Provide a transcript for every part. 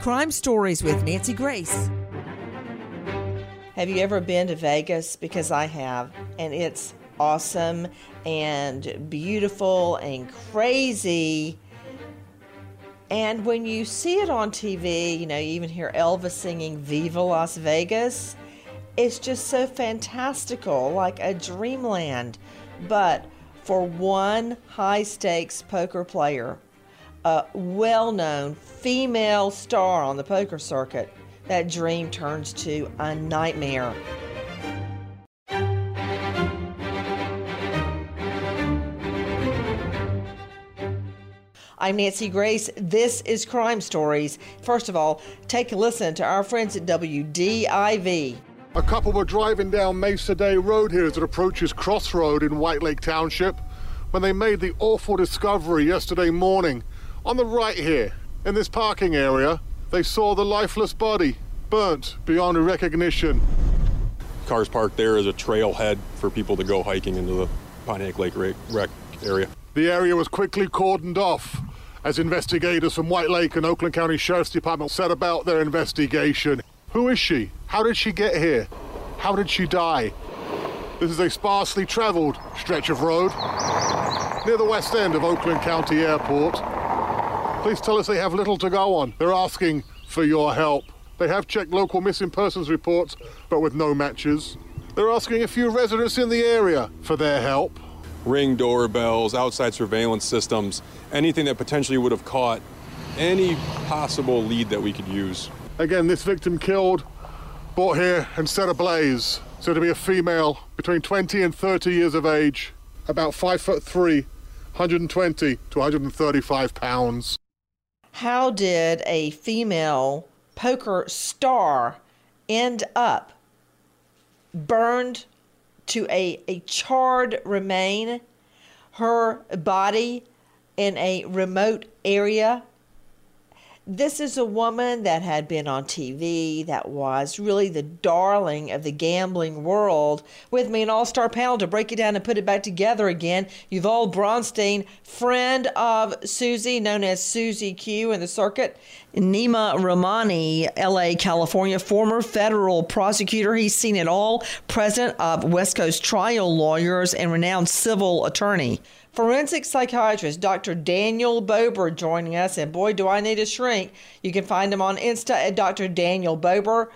Crime Stories with Nancy Grace. Have you ever been to Vegas? Because I have, and it's awesome and beautiful and crazy. And when you see it on TV, you know, you even hear Elvis singing Viva Las Vegas. It's just so fantastical, like a dreamland. But for one high stakes poker player, a well known female star on the poker circuit, that dream turns to a nightmare. I'm Nancy Grace. This is Crime Stories. First of all, take a listen to our friends at WDIV. A couple were driving down Mesa Day Road here as it approaches Crossroad in White Lake Township when they made the awful discovery yesterday morning. On the right here, in this parking area, they saw the lifeless body burnt beyond recognition. Cars parked there as a trailhead for people to go hiking into the Pontiac Lake Rec area. The area was quickly cordoned off as investigators from White Lake and Oakland County Sheriff's Department set about their investigation. Who is she? How did she get here? How did she die? This is a sparsely traveled stretch of road near the west end of Oakland County Airport. Police tell us they have little to go on. They're asking for your help. They have checked local missing persons reports, but with no matches. They're asking a few residents in the area for their help ring doorbells, outside surveillance systems, anything that potentially would have caught any possible lead that we could use. Again, this victim killed, brought here and set ablaze. So to be a female between 20 and 30 years of age, about 5 foot 3, 120 to 135 pounds. How did a female poker star end up burned to a, a charred remain, her body in a remote area. This is a woman that had been on TV, that was really the darling of the gambling world. With me, an all star panel to break it down and put it back together again. Yuval Bronstein, friend of Susie, known as Susie Q in the circuit, Nima Rahmani, LA, California, former federal prosecutor. He's seen it all, president of West Coast Trial Lawyers and renowned civil attorney. Forensic psychiatrist Dr. Daniel Bober joining us, and boy, do I need a shrink. You can find him on Insta at Dr. Daniel Bober.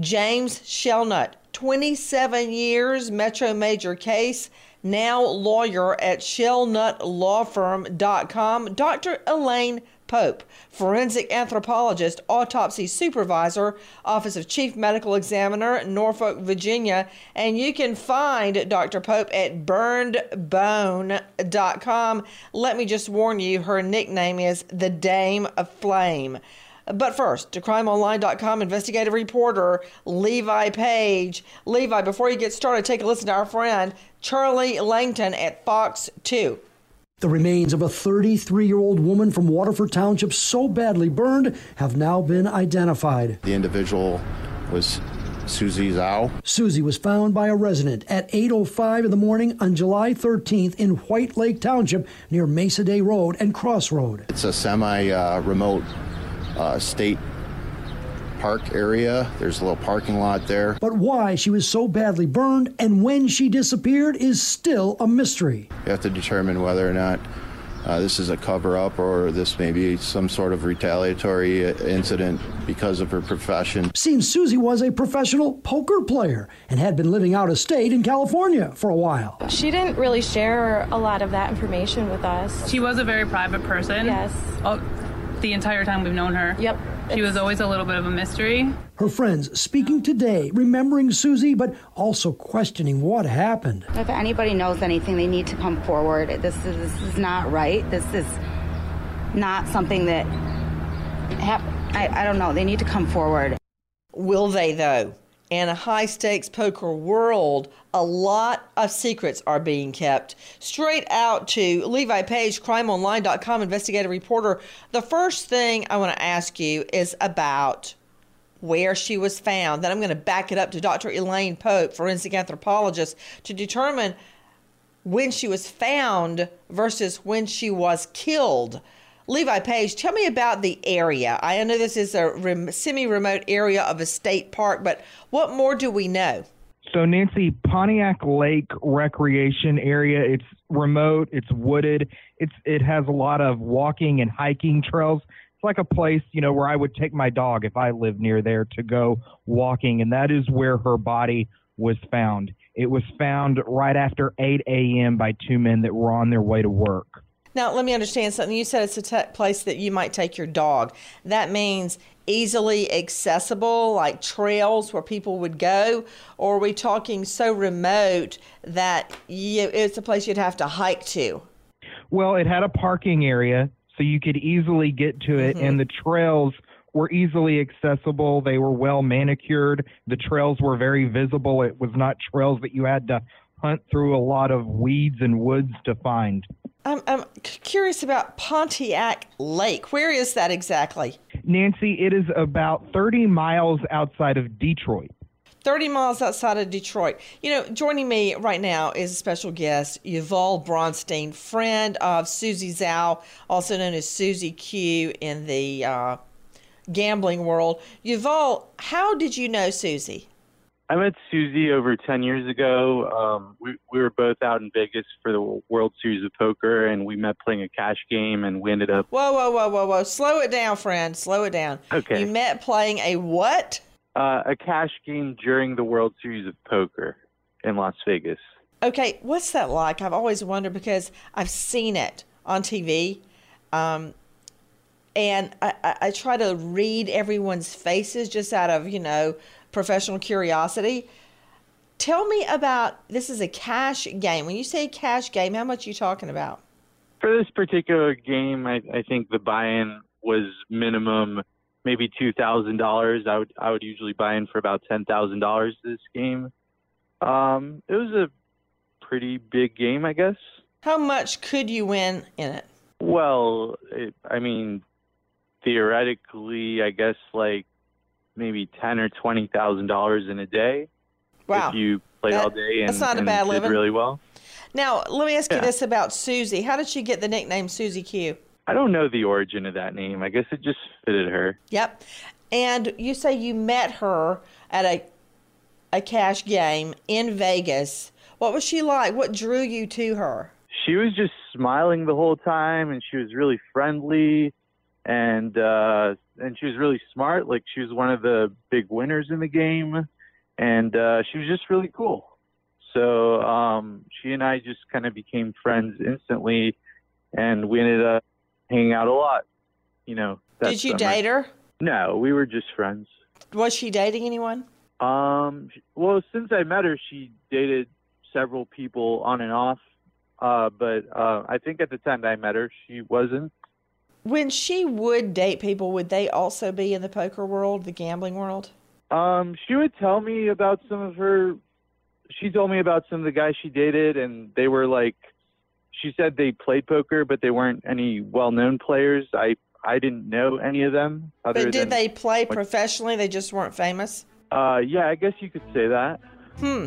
James Shelnut, 27 years, Metro Major case, now lawyer at shellnutlawfirm.com. Dr. Elaine Pope, forensic anthropologist, autopsy supervisor, Office of Chief Medical Examiner, Norfolk, Virginia. And you can find Dr. Pope at burnedbone.com. Let me just warn you, her nickname is the Dame of Flame. But first, to crimeonline.com investigative reporter Levi Page. Levi, before you get started, take a listen to our friend Charlie Langton at Fox 2. The remains of a 33 year old woman from Waterford Township, so badly burned, have now been identified. The individual was Susie Zhao. Susie was found by a resident at 8:05 in the morning on July 13th in White Lake Township near Mesa Day Road and Crossroad. It's a semi-remote uh, uh, state park area. There's a little parking lot there. But why she was so badly burned and when she disappeared is still a mystery. You have to determine whether or not uh, this is a cover up or this may be some sort of retaliatory uh, incident because of her profession. Seems Susie was a professional poker player and had been living out of state in California for a while. She didn't really share a lot of that information with us. She was a very private person. Yes. Oh, the entire time we've known her. Yep She was always a little bit of a mystery. Her friends speaking today, remembering Susie, but also questioning what happened. If anybody knows anything, they need to come forward. This is, this is not right. This is not something that happened. I, I don't know. They need to come forward. Will they, though? In a high stakes poker world, a lot of secrets are being kept. Straight out to Levi Page, crimeonline.com investigative reporter. The first thing I want to ask you is about where she was found. Then I'm going to back it up to Dr. Elaine Pope, forensic anthropologist, to determine when she was found versus when she was killed. Levi Page, tell me about the area. I know this is a rem- semi remote area of a state park, but what more do we know? So, Nancy, Pontiac Lake Recreation Area, it's remote, it's wooded, it's it has a lot of walking and hiking trails. It's like a place, you know, where I would take my dog if I lived near there to go walking, and that is where her body was found. It was found right after 8 a.m. by two men that were on their way to work. Now, let me understand something. You said it's a t- place that you might take your dog. That means easily accessible, like trails where people would go, or are we talking so remote that you, it's a place you'd have to hike to? Well, it had a parking area, so you could easily get to it, mm-hmm. and the trails were easily accessible. They were well manicured. The trails were very visible. It was not trails that you had to hunt through a lot of weeds and woods to find. I'm, I'm curious about Pontiac Lake. Where is that exactly? Nancy, it is about 30 miles outside of Detroit. 30 miles outside of Detroit. You know, joining me right now is a special guest, Yuval Bronstein, friend of Susie Zhao, also known as Susie Q in the uh, gambling world. Yuval, how did you know Susie? I met Susie over 10 years ago. Um, we, we were both out in Vegas for the World Series of Poker, and we met playing a cash game, and we ended up. Whoa, whoa, whoa, whoa, whoa. Slow it down, friend. Slow it down. Okay. You met playing a what? Uh, a cash game during the World Series of Poker in Las Vegas. Okay, what's that like? I've always wondered because I've seen it on TV. Um, and I, I, I try to read everyone's faces just out of, you know, professional curiosity. Tell me about this is a cash game. When you say cash game, how much are you talking about? For this particular game, I, I think the buy-in was minimum maybe two thousand dollars. I would I would usually buy in for about ten thousand dollars this game. Um, it was a pretty big game, I guess. How much could you win in it? Well, it, I mean, theoretically, I guess like maybe ten or twenty thousand dollars in a day. Wow! If you played that, all day and, that's not a bad living. really well. Now, let me ask yeah. you this about Susie. How did she get the nickname Susie Q? I don't know the origin of that name. I guess it just fitted her. Yep. And you say you met her at a a cash game in Vegas. What was she like? What drew you to her? She was just smiling the whole time, and she was really friendly, and uh, and she was really smart. Like she was one of the big winners in the game, and uh, she was just really cool. So um, she and I just kind of became friends instantly, and we ended up hanging out a lot. You know. Did you summer. date her? No, we were just friends. Was she dating anyone? Um. Well, since I met her, she dated several people on and off. Uh, but uh, I think at the time that I met her, she wasn't when she would date people, would they also be in the poker world, the gambling world? Um, she would tell me about some of her. She told me about some of the guys she dated, and they were like, she said they played poker, but they weren't any well-known players. I I didn't know any of them. But did they play professionally? They just weren't famous. Uh, yeah, I guess you could say that. Hmm.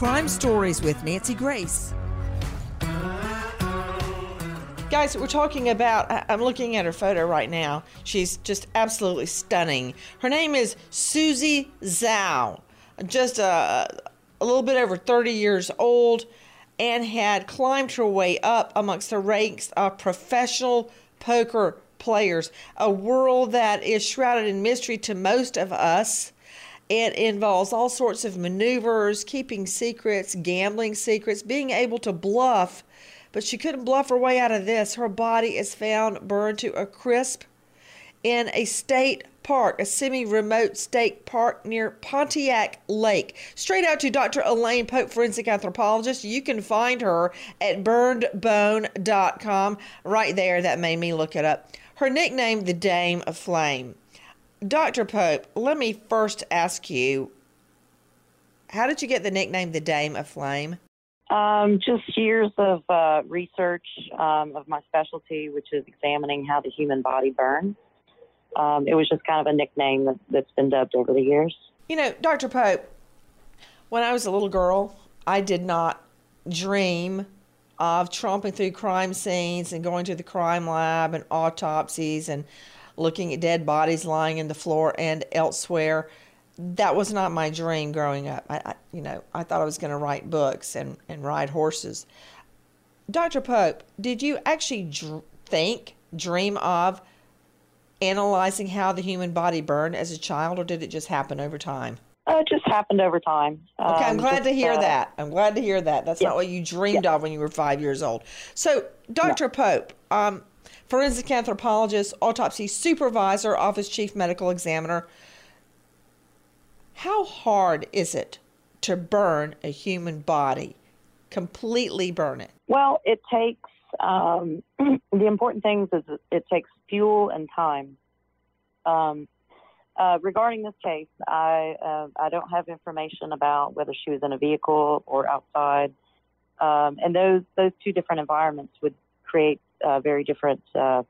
Crime Stories with Nancy Grace. Guys, we're talking about. I'm looking at her photo right now. She's just absolutely stunning. Her name is Susie Zhao, just a, a little bit over 30 years old, and had climbed her way up amongst the ranks of professional poker players, a world that is shrouded in mystery to most of us. It involves all sorts of maneuvers, keeping secrets, gambling secrets, being able to bluff. But she couldn't bluff her way out of this. Her body is found burned to a crisp in a state park, a semi remote state park near Pontiac Lake. Straight out to Dr. Elaine Pope, forensic anthropologist. You can find her at burnedbone.com. Right there, that made me look it up. Her nickname, the Dame of Flame. Dr. Pope, let me first ask you how did you get the nickname the Dame of Flame? Um, just years of uh, research um, of my specialty, which is examining how the human body burns. Um, it was just kind of a nickname that, that's been dubbed over the years. You know, Dr. Pope, when I was a little girl, I did not dream of tromping through crime scenes and going to the crime lab and autopsies and looking at dead bodies lying in the floor and elsewhere. That was not my dream growing up. I, I you know, I thought I was going to write books and, and ride horses. Dr. Pope, did you actually dr- think, dream of analyzing how the human body burned as a child, or did it just happen over time? Uh, it just happened over time. Okay, I'm Um, glad just, to hear uh, that. I'm glad to hear that. That's Yeah. not what you dreamed of when you were five years old. So, Dr. Pope, um, forensic anthropologist, autopsy supervisor, office chief medical examiner, how hard is it to burn a human body? Completely burn it? Well, it takes um, the important things is it- takes fuel and time. Um, uh, regarding this case, I uh, I don't have information about whether she was in a vehicle or outside, um, and those those two different environments would create uh, very different uh,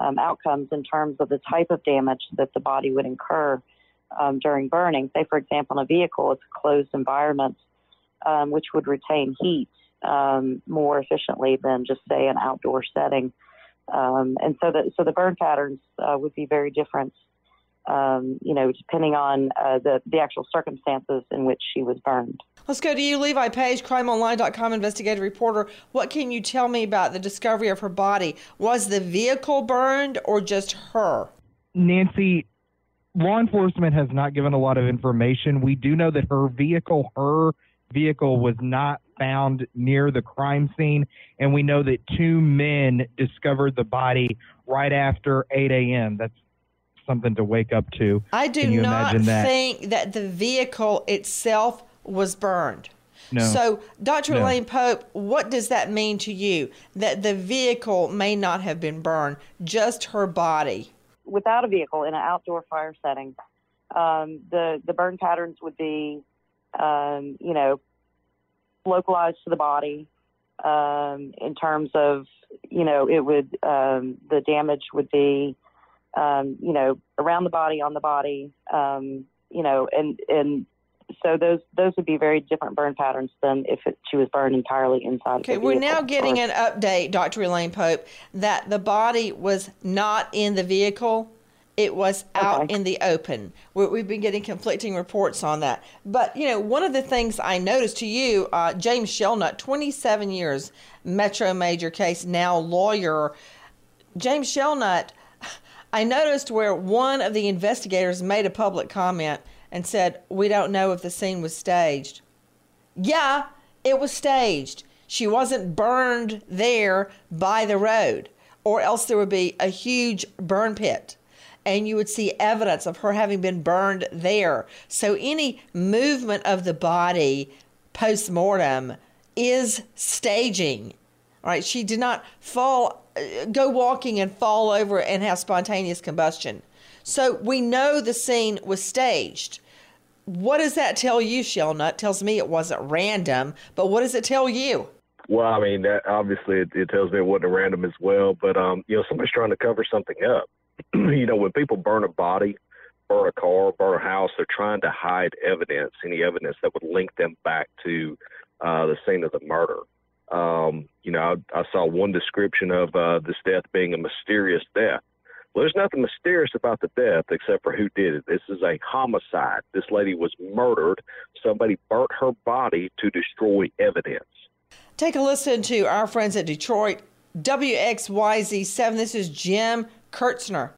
um, outcomes in terms of the type of damage that the body would incur um, during burning. Say, for example, in a vehicle, it's a closed environment um, which would retain heat um, more efficiently than just say an outdoor setting. Um, and so the so the burn patterns uh, would be very different, um, you know, depending on uh, the the actual circumstances in which she was burned. Let's go to you, Levi Page, crimeonline.com investigative reporter. What can you tell me about the discovery of her body? Was the vehicle burned or just her? Nancy, law enforcement has not given a lot of information. We do know that her vehicle, her vehicle, was not found near the crime scene, and we know that two men discovered the body right after 8 a.m. That's something to wake up to. I do not that? think that the vehicle itself was burned. No. So, Dr. No. Elaine Pope, what does that mean to you? That the vehicle may not have been burned, just her body. Without a vehicle in an outdoor fire setting, um, the the burn patterns would be, um, you know, localized to the body. Um, in terms of, you know, it would um, the damage would be, um, you know, around the body, on the body, um, you know, and and so those those would be very different burn patterns than if it, she was burned entirely inside. Okay, the we're now getting an update, Dr. Elaine Pope, that the body was not in the vehicle. It was out in the open. We, we've been getting conflicting reports on that. But, you know, one of the things I noticed to you, uh, James Shelnut, 27 years, Metro Major case, now lawyer. James Shelnut, I noticed where one of the investigators made a public comment and said, We don't know if the scene was staged. Yeah, it was staged. She wasn't burned there by the road, or else there would be a huge burn pit. And you would see evidence of her having been burned there. So any movement of the body post mortem is staging. Right, she did not fall, uh, go walking and fall over and have spontaneous combustion. So we know the scene was staged. What does that tell you, Shelnut? Tells me it wasn't random, but what does it tell you? Well, I mean, that obviously it, it tells me it wasn't random as well. But um, you know, somebody's trying to cover something up. you know, when people burn a body, burn a car, burn a house. They're trying to hide evidence, any evidence that would link them back to uh, the scene of the murder. Um, you know, I, I saw one description of uh, this death being a mysterious death. Well, there's nothing mysterious about the death except for who did it. This is a homicide. This lady was murdered. Somebody burnt her body to destroy evidence. Take a listen to our friends at Detroit WXYZ7. This is Jim Kiertzner.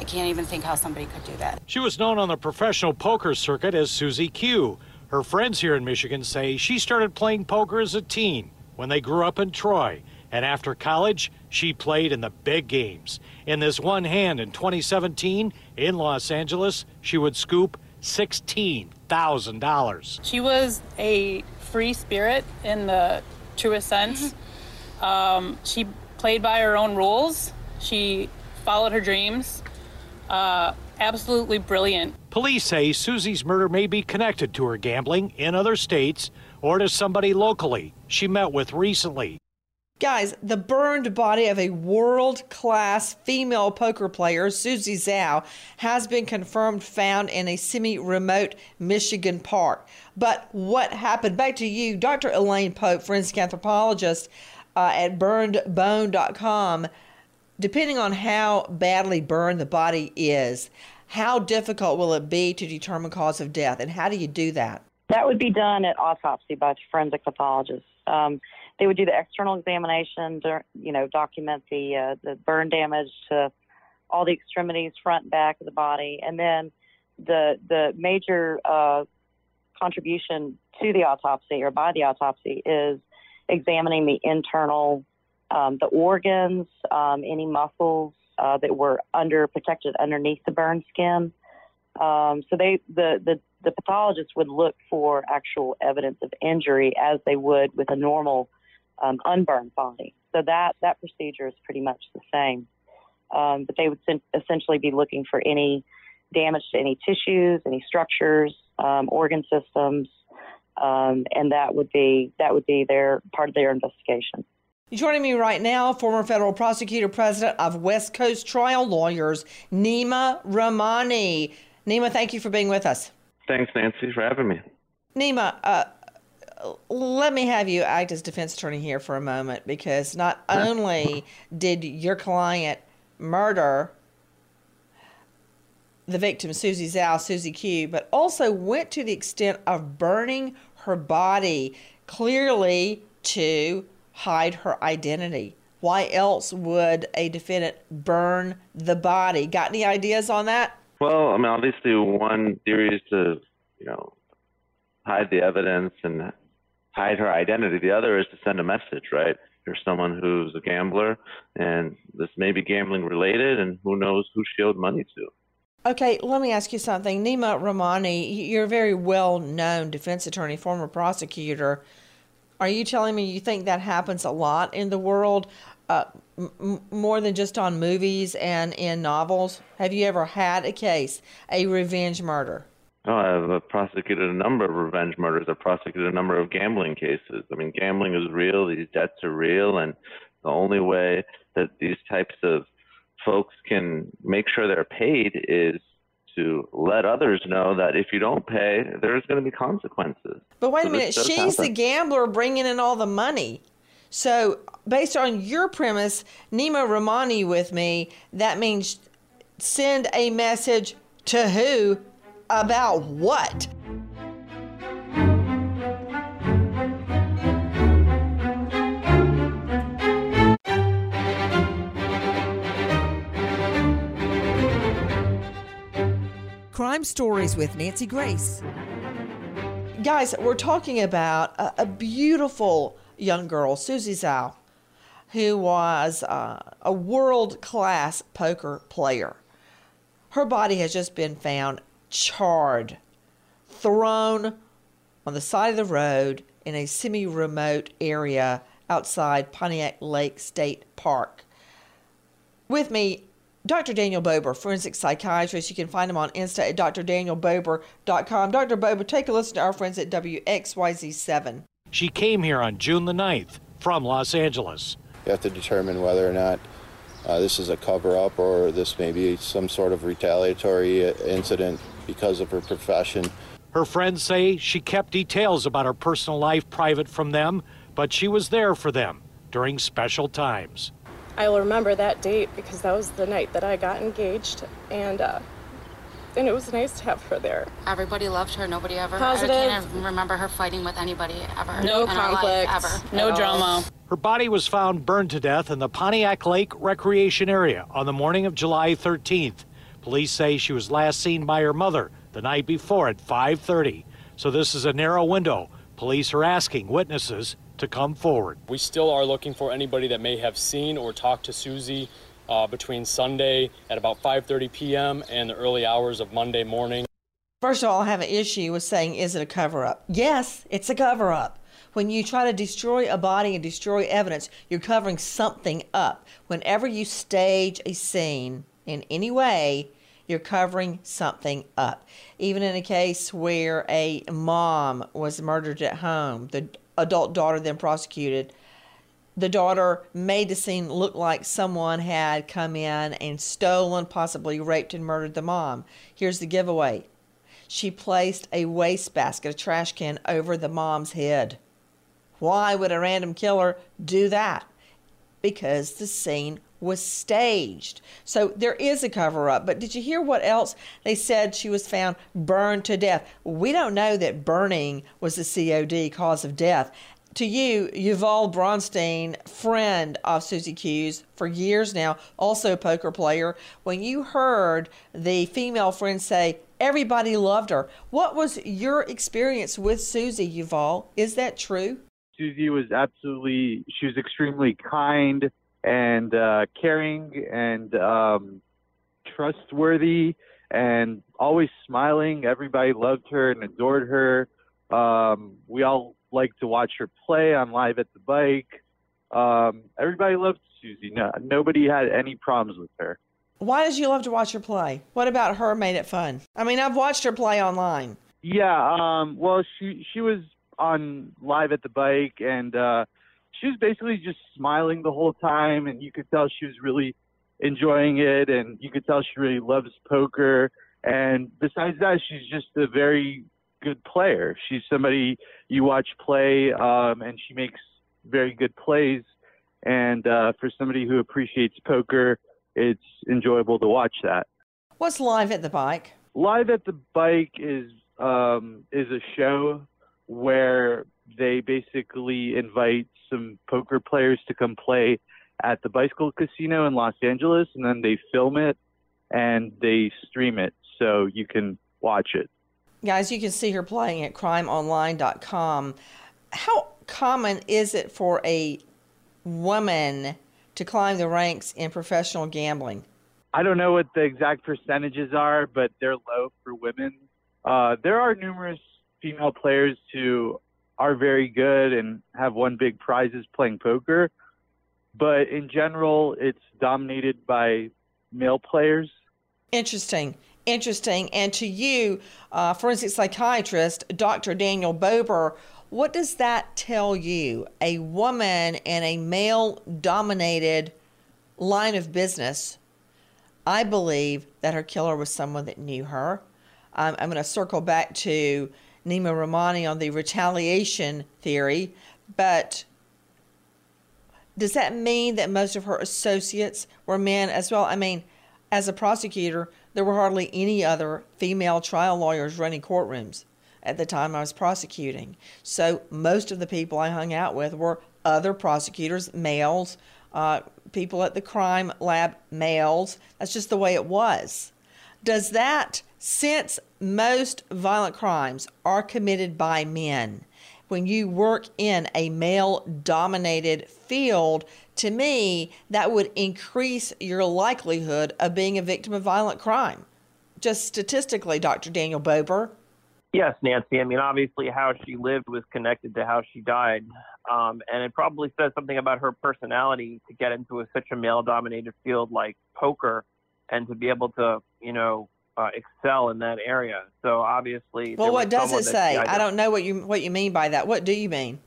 I can't even think how somebody could do that. She was known on the professional poker circuit as Susie Q. Her friends here in Michigan say she started playing poker as a teen when they grew up in Troy. And after college, she played in the big games. In this one hand in 2017 in Los Angeles, she would scoop $16,000. She was a free spirit in the truest sense. um, she played by her own rules. She followed her dreams. Uh, absolutely brilliant. Police say Susie's murder may be connected to her gambling in other states or to somebody locally she met with recently. Guys, the burned body of a world class female poker player, Susie Zhao, has been confirmed found in a semi remote Michigan park. But what happened? Back to you, Dr. Elaine Pope, forensic anthropologist uh, at burnedbone.com. Depending on how badly burned the body is, how difficult will it be to determine cause of death, and how do you do that? That would be done at autopsy by forensic pathologists. Um, they would do the external examination, you know, document the uh, the burn damage to all the extremities, front back of the body, and then the the major uh, contribution to the autopsy or by the autopsy is examining the internal, um, the organs, um, any muscles uh, that were under protected underneath the burn skin. Um, so they the, the the pathologist would look for actual evidence of injury as they would with a normal um, unburned body. So that that procedure is pretty much the same. Um, but they would sen- essentially be looking for any damage to any tissues, any structures, um, organ systems, um, and that would be that would be their part of their investigation. Joining me right now, former federal prosecutor, president of West Coast Trial Lawyers, Nima Rahmani. Nima, thank you for being with us. Thanks, Nancy, for having me. Nima, uh, let me have you act as defense attorney here for a moment because not only did your client murder the victim, Susie Zhao, Susie Q, but also went to the extent of burning her body clearly to hide her identity. Why else would a defendant burn the body? Got any ideas on that? Well, I mean, obviously, one theory is to, you know, hide the evidence and hide her identity. The other is to send a message, right? You're someone who's a gambler, and this may be gambling related, and who knows who she owed money to. Okay, let me ask you something. Nima Rahmani, you're a very well known defense attorney, former prosecutor. Are you telling me you think that happens a lot in the world, uh, m- more than just on movies and in novels? Have you ever had a case, a revenge murder? Oh, I've uh, prosecuted a number of revenge murders. I've prosecuted a number of gambling cases. I mean, gambling is real. These debts are real, and the only way that these types of folks can make sure they're paid is to let others know that if you don't pay, there's going to be consequences. But wait so a minute, she's happen. the gambler bringing in all the money. So, based on your premise, Nima Rahmani with me, that means send a message to who about what? Crime Stories with Nancy Grace. Guys, we're talking about a, a beautiful young girl, Susie Zhao, who was uh, a world class poker player. Her body has just been found charred, thrown on the side of the road in a semi remote area outside Pontiac Lake State Park. With me, Dr. Daniel Bober, forensic psychiatrist. You can find him on Insta at drdanielbober.com. Dr. Bober, take a listen to our friends at WXYZ7. She came here on June the 9th from Los Angeles. You have to determine whether or not uh, this is a cover up or this may be some sort of retaliatory uh, incident because of her profession. Her friends say she kept details about her personal life private from them, but she was there for them during special times. I will remember that date because that was the night that I got engaged, and uh, and it was nice to have her there. Everybody loved her. Nobody ever. Positive. I can't remember her fighting with anybody ever. No in our life, conflicts, ever. no drama. Her body was found burned to death in the Pontiac Lake Recreation Area on the morning of July 13th. Police say she was last seen by her mother the night before at 5:30. So this is a narrow window. Police are asking witnesses to come forward. We still are looking for anybody that may have seen or talked to Susie uh, between Sunday at about 5:30 p.m. and the early hours of Monday morning. First of all, I have an issue with saying, is it a cover up? Yes, it's a cover up. When you try to destroy a body and destroy evidence, you're covering something up. Whenever you stage a scene in any way, you're covering something up. Even in a case where a mom was murdered at home, the adult daughter then prosecuted, the daughter made the scene look like someone had come in and stolen, possibly raped and murdered the mom. Here's the giveaway she placed a wastebasket, a trash can, over the mom's head. Why would a random killer do that? Because the scene was staged. So there is a cover up. But did you hear what else? They said she was found burned to death. We don't know that burning was the COD cause of death. To you, Yuval Bronstein, friend of Susie Q's for years now, also a poker player, when you heard the female friend say everybody loved her, what was your experience with Susie, Yuval? Is that true? Susie was absolutely, she was extremely kind and uh, caring and um, trustworthy and always smiling. Everybody loved her and adored her. Um, we all liked to watch her play on Live at the Bike. Um, everybody loved Susie. No, nobody had any problems with her. Why did you love to watch her play? What about her made it fun? I mean, I've watched her play online. Yeah, um, well, she she was on live at the bike, and uh, she was basically just smiling the whole time, and you could tell she was really enjoying it, and you could tell she really loves poker. And besides that, she's just a very good player. She's somebody you watch play, um, and she makes very good plays. And uh, for somebody who appreciates poker, it's enjoyable to watch that. What's live at the bike? Live at the Bike is um, is a show where they basically invite some poker players to come play at the Bicycle Casino in Los Angeles, and then they film it and they stream it so you can watch it. Guys, you can see her playing at crimeonline.com. How common is it for a woman to climb the ranks in professional gambling? I don't know what the exact percentages are, but they're low for women. Uh, there are numerous female players who are very good and have won big prizes playing poker, but in general, it's dominated by male players. Interesting. Interesting. And to you, uh, forensic psychiatrist Dr. Daniel Bober, what does that tell you? A woman in a male dominated line of business, I believe that her killer was someone that knew her. Um, I'm going to circle back to Nima Rahmani on the retaliation theory, but does that mean that most of her associates were men as well? I mean, as a prosecutor, there were hardly any other female trial lawyers running courtrooms at the time I was prosecuting. So most of the people I hung out with were other prosecutors, males, uh, people at the crime lab, males. That's just the way it was. Does that, since most violent crimes are committed by men, when you work in a male dominated field, to me, that would increase your likelihood of being a victim of violent crime. Just statistically, Dr. Daniel Bober. Yes, Nancy. I mean, obviously, how she lived was connected to how she died. Um, and it probably says something about her personality to get into a, such a male dominated field like poker and to be able to, you know, uh, excel in that area. So obviously, Well, what does it say? I don't know what you what you mean by that. What do you mean?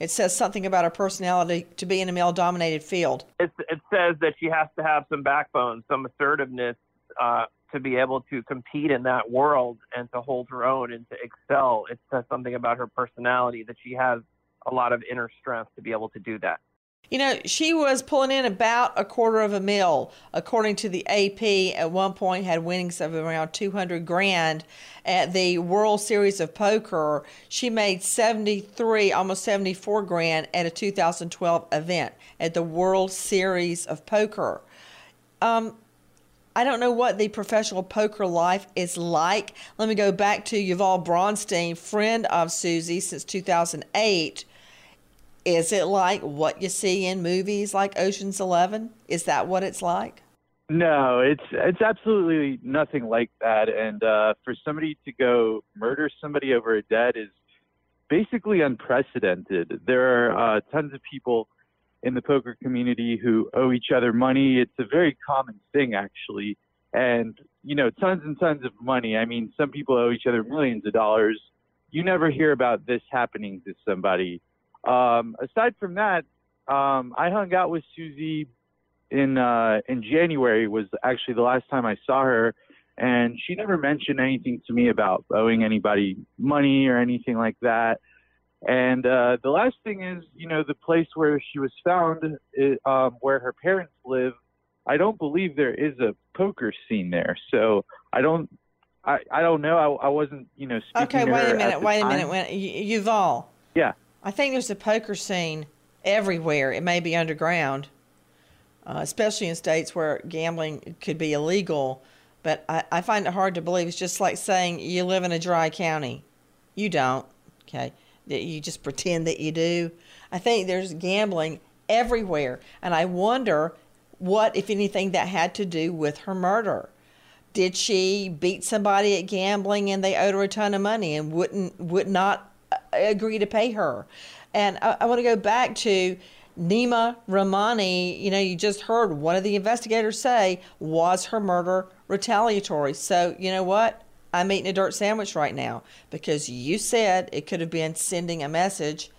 It says something about her personality to be in a male dominated field. It, it says that she has to have some backbone, some assertiveness uh, to be able to compete in that world and to hold her own and to excel. It says something about her personality that she has a lot of inner strength to be able to do that. You know, she was pulling in about a quarter of a mil, according to the AP. At one point, had winnings of around 200 grand at the World Series of Poker. She made 73, almost 74 grand at a 2012 event at the World Series of Poker. Um, I don't know what the professional poker life is like. Let me go back to Yuval Bronstein, friend of Susie since 2008 is it like what you see in movies like Ocean's 11? Is that what it's like? No, it's it's absolutely nothing like that. And uh, for somebody to go murder somebody over a debt is basically unprecedented. There are uh, tons of people in the poker community who owe each other money. It's a very common thing, actually. And, you know, tons and tons of money. I mean, some people owe each other millions of dollars. You never hear about this happening to somebody um, aside from that, um, I hung out with Susie in uh, in January. Was actually the last time I saw her, and she never mentioned anything to me about owing anybody money or anything like that. And uh, the last thing is, you know, the place where she was found, is, um, where her parents live. I don't believe there is a poker scene there, so I don't. I, I don't know. I, I wasn't, you know, speaking Okay, to wait a minute. Wait a minute. Wait, Y- Yuval, Yeah. I think there's a poker scene everywhere. It may be underground, uh, especially in states where gambling could be illegal. But I, I find it hard to believe. It's just like saying you live in a dry county. You don't. Okay. You just pretend that you do. I think there's gambling everywhere. And I wonder what, if anything, that had to do with her murder. Did she beat somebody at gambling and they owed her a ton of money and wouldn't would not agree to pay her? And I, I want to go back to Nima Rahmani. You know, you just heard one of the investigators say was her murder retaliatory. So you know what? I'm eating a dirt sandwich right now because you said it could have been sending a message.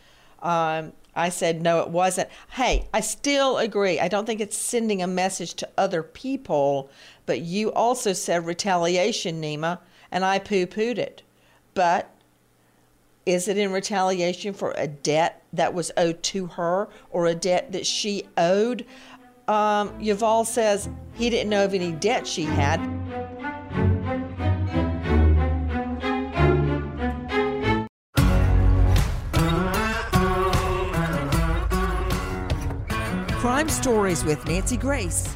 Um, I said no, it wasn't. Hey, I still agree. I don't think it's sending a message to other people, but you also said retaliation, Nima, and I poo pooed it. But is it in retaliation for a debt that was owed to her or a debt that she owed? Um, Yuval says he didn't know of any debt she had. Crime Stories with Nancy Grace.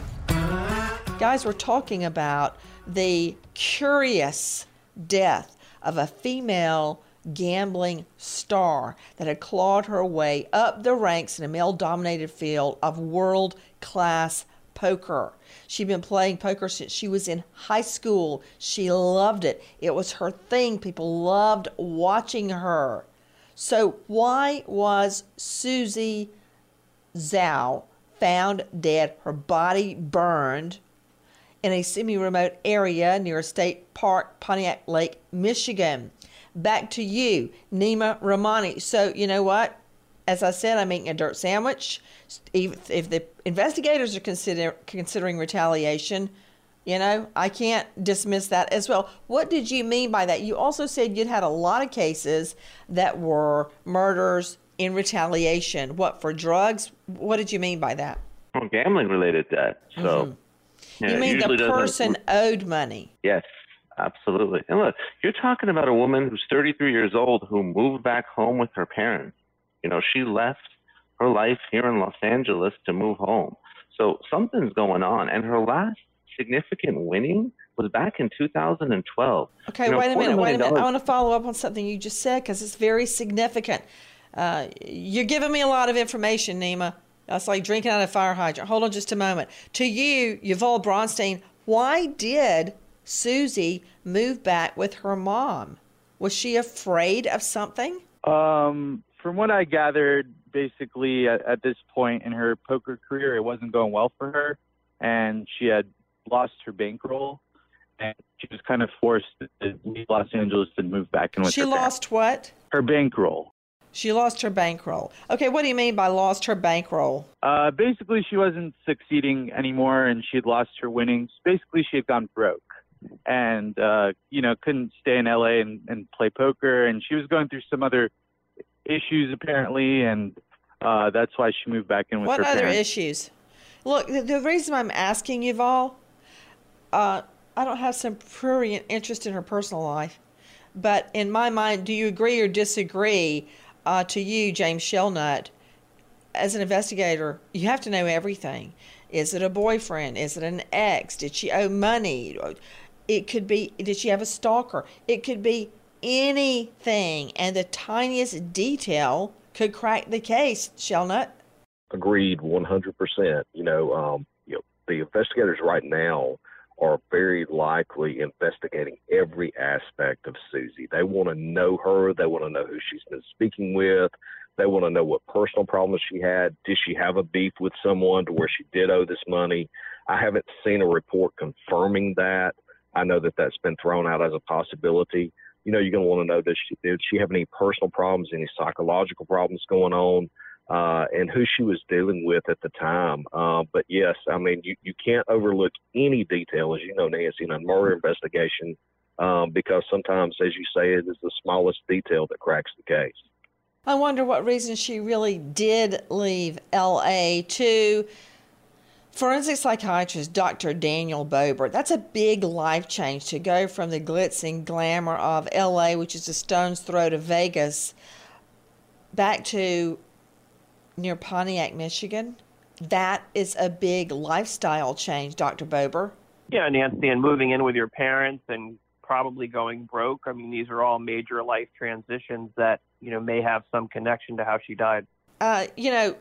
Guys, we're talking about the curious death of a female gambling star that had clawed her way up the ranks in a male dominated field of world class poker. She'd been playing poker since she was in high school. She loved it, it was her thing. People loved watching her. So, why was Susie Zhao found dead, her body burned in a semi remote area near a state park, Pontiac Lake, Michigan. Back to you, Nima Rahmani. So, you know what? As I said, I'm eating a dirt sandwich. If, if the investigators are consider, considering retaliation, you know, I can't dismiss that as well. What did you mean by that? You also said you'd had a lot of cases that were murders in retaliation. What, for drugs? What did you mean by that? Well, gambling related debt. So Mhm. yeah, you mean the person owed money? Yes, absolutely. And look, you're talking about a woman who's 33 years old who moved back home with her parents. You know, she left her life here in Los Angeles to move home. So something's going on. And her last significant winning was back in 2012. Okay, You know, wait a minute, wait a minute. I want to follow up on something you just said because it's very significant. Uh, you're giving me a lot of information, Nima. That's like drinking out of a fire hydrant. Hold on just a moment. To you, Yuval Bronstein, why did Susie move back with her mom? Was she afraid of something? Um, from what I gathered, basically at, at this point in her poker career, it wasn't going well for her, and she had lost her bankroll, and she was kind of forced to leave Los Angeles and move back in with She her parents. lost what? her bankroll. She lost her bankroll. Okay, what do you mean by lost her bankroll? Uh, basically, she wasn't succeeding anymore, and she had lost her winnings. Basically, she had gone broke, and uh, you know couldn't stay in LA and, and play poker. And she was going through some other issues apparently, and uh, that's why she moved back in with what her other parents. issues? Look, the, the reason I'm asking you all, uh, I don't have some prurient interest in her personal life, but in my mind, do you agree or disagree? Uh, to you, James Shelnut, as an investigator, you have to know everything. Is it a boyfriend? Is it an ex? Did she owe money? It could be, did she have a stalker? It could be anything, and the tiniest detail could crack the case, Shelnut. Agreed, 100%. You know, um, you know, the investigators right now are very likely investigating every aspect of Susie. They want to know her. They want to know who she's been speaking with. They want to know what personal problems she had. Did she have a beef with someone to where she did owe this money? I haven't seen a report confirming that. I know that that's been thrown out as a possibility. You know, you're going to want to know does she, did she have any personal problems, any psychological problems going on? uh, and who she was dealing with at the time. Uh, but yes, I mean, you, you can't overlook any detail, as you know, Nancy, in a murder investigation, um, because sometimes, as you say, it is the smallest detail that cracks the case. I wonder what reason she really did leave LA to forensic psychiatrist Dr. Daniel Bober. That's a big life change to go from the glitz and glamour of LA, which is a stone's throw to Vegas, back to near Pontiac, Michigan. That is a big lifestyle change, Dr. Bober. Yeah, Nancy, and moving in with your parents and probably going broke. I mean, these are all major life transitions that, you know, may have some connection to how she died. Uh, you know,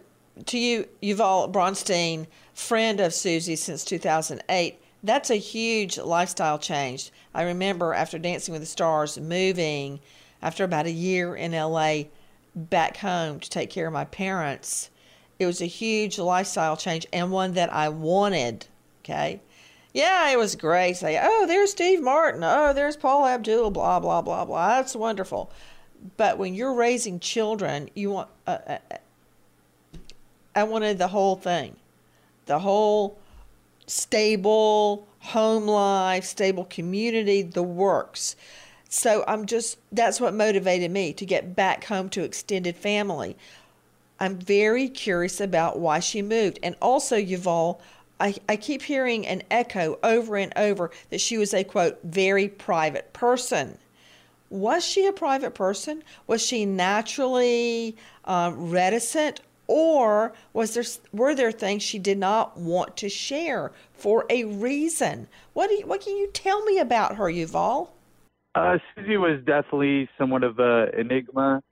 to you, Yuval Bronstein, friend of Susie since 2008, that's a huge lifestyle change. I remember after Dancing with the Stars, moving after about a year in LA back home to take care of my parents. It was a huge lifestyle change and one that I wanted. Okay. Yeah, it was great. Say, oh, there's Steve Martin. Oh, there's Paula Abdul. Blah blah blah blah. That's wonderful. But when you're raising children, you want. Uh, uh, I wanted the whole thing, the whole stable home life, stable community, the works. So I'm just, that's what motivated me to get back home to extended family. I'm very curious about why she moved. And also, Yuval, I, I keep hearing an echo over and over that she was a quote, very private person. Was she a private person? Was she naturally um, reticent? Or was there were there things she did not want to share for a reason? What do you, what can you tell me about her, Yuval? Uh, Susie was definitely somewhat of an enigma.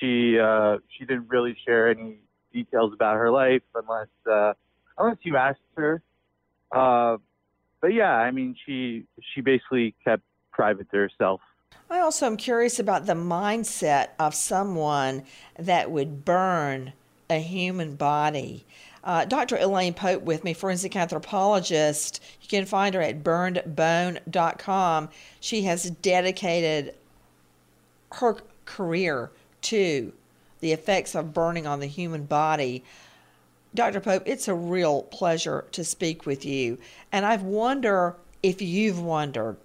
She uh, she didn't really share any details about her life unless uh, unless you asked her. Uh, but yeah, I mean, she she basically kept private to herself. I also am curious about the mindset of someone that would burn a human body. Uh, Dr. Elaine Pope with me, forensic anthropologist. You can find her at burnedbone.com. She has dedicated her career to the effects of burning on the human body. Dr. Pope, it's a real pleasure to speak with you. And I wonder if you've wondered.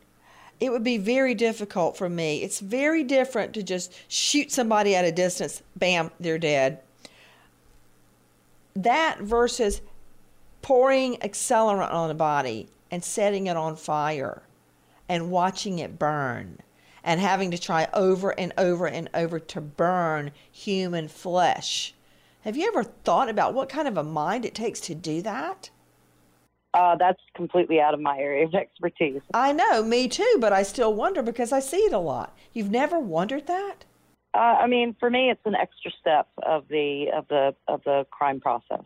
It would be very difficult for me. It's very different to just shoot somebody at a distance, bam, they're dead that versus pouring accelerant on a body and setting it on fire and watching it burn and having to try over and over and over to burn human flesh. Have you ever thought about what kind of a mind it takes to do that? Uh, that's completely out of my area of expertise. I know, me too, but I still wonder because I see it a lot. You've never wondered that? Uh, I mean, for me, it's an extra step of the of the of the crime process.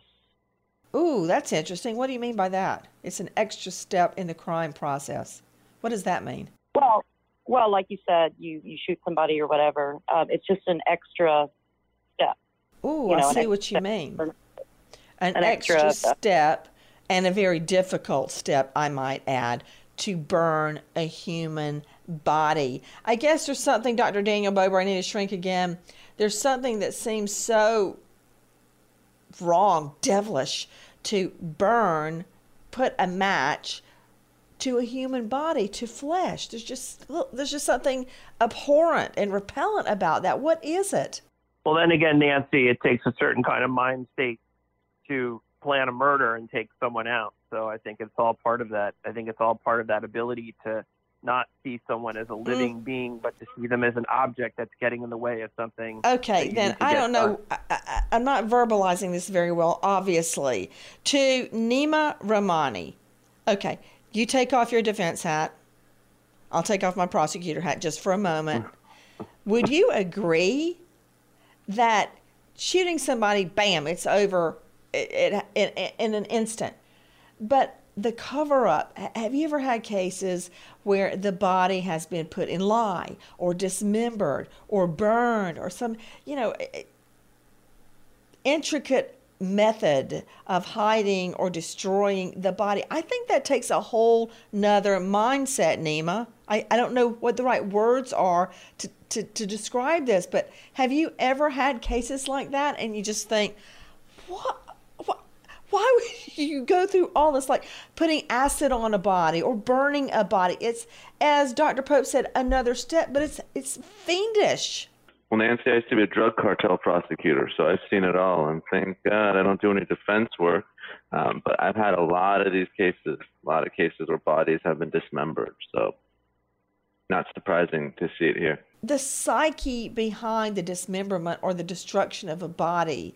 Ooh, that's interesting. What do you mean by that? It's an extra step in the crime process. What does that mean? Well, well, like you said, you you shoot somebody or whatever. Um, it's just an extra step. Ooh, you know, I see what you mean. An, an extra, extra step and a very difficult step, I might add, to burn a human body. I guess there's something, Dr. Daniel Bober, I need to shrink again. There's something that seems so wrong, devilish, to burn, put a match to a human body, to flesh. There's just there's just something abhorrent and repellent about that. What is it? Well, then again, Nancy, it takes a certain kind of mind state to plan a murder and take someone out. So I think it's all part of that. I think it's all part of that ability to not see someone as a mm. living mm. being, but to see them as an object that's getting in the way of something. Okay, then I don't know. I, am not verbalizing this very well, obviously. To Nima Rahmani. Okay, you take off your defense hat. I'll take off my prosecutor hat just for a moment. Would you agree that shooting somebody, bam, it's over in, in an instant? But the cover up, have you ever had cases where the body has been put in lye or dismembered or burned or some, you know, intricate method of hiding or destroying the body. I think that takes a whole nother mindset, Nima. I, I don't know what the right words are to, to, to describe this, but have you ever had cases like that and you just think, what? Why would you go through all this like putting acid on a body or burning a body it's as dr pope said another step but it's it's fiendish well, Nancy, I used to be a drug cartel prosecutor, so I've seen it all. And thank God I don't do any defense work. Um, but I've had a lot of these cases, a lot of cases where bodies have been dismembered. So, not surprising to see it here. The psyche behind the dismemberment or the destruction of a body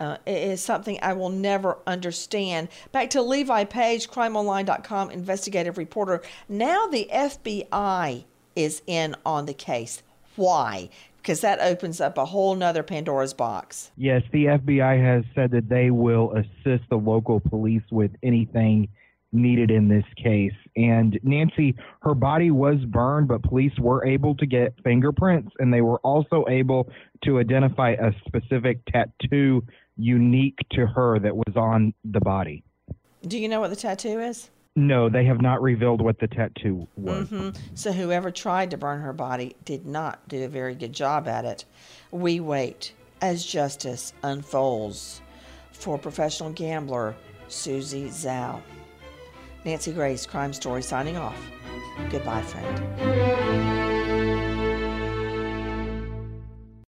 uh, is something I will never understand. Back to Levi Page, crimeonline.com investigative reporter. Now the FBI is in on the case. Why? because that opens up a whole nother Pandora's box. Yes, the FBI has said that they will assist the local police with anything needed in this case. And Nancy, her body was burned, but police were able to get fingerprints and they were also able to identify a specific tattoo unique to her that was on the body. Do you know what the tattoo is? No, they have not revealed what the tattoo was. Mm-hmm. So whoever tried to burn her body did not do a very good job at it. We wait as justice unfolds for professional gambler Susie Zhao. Nancy Grace, Crime Story, signing off. Goodbye, friend.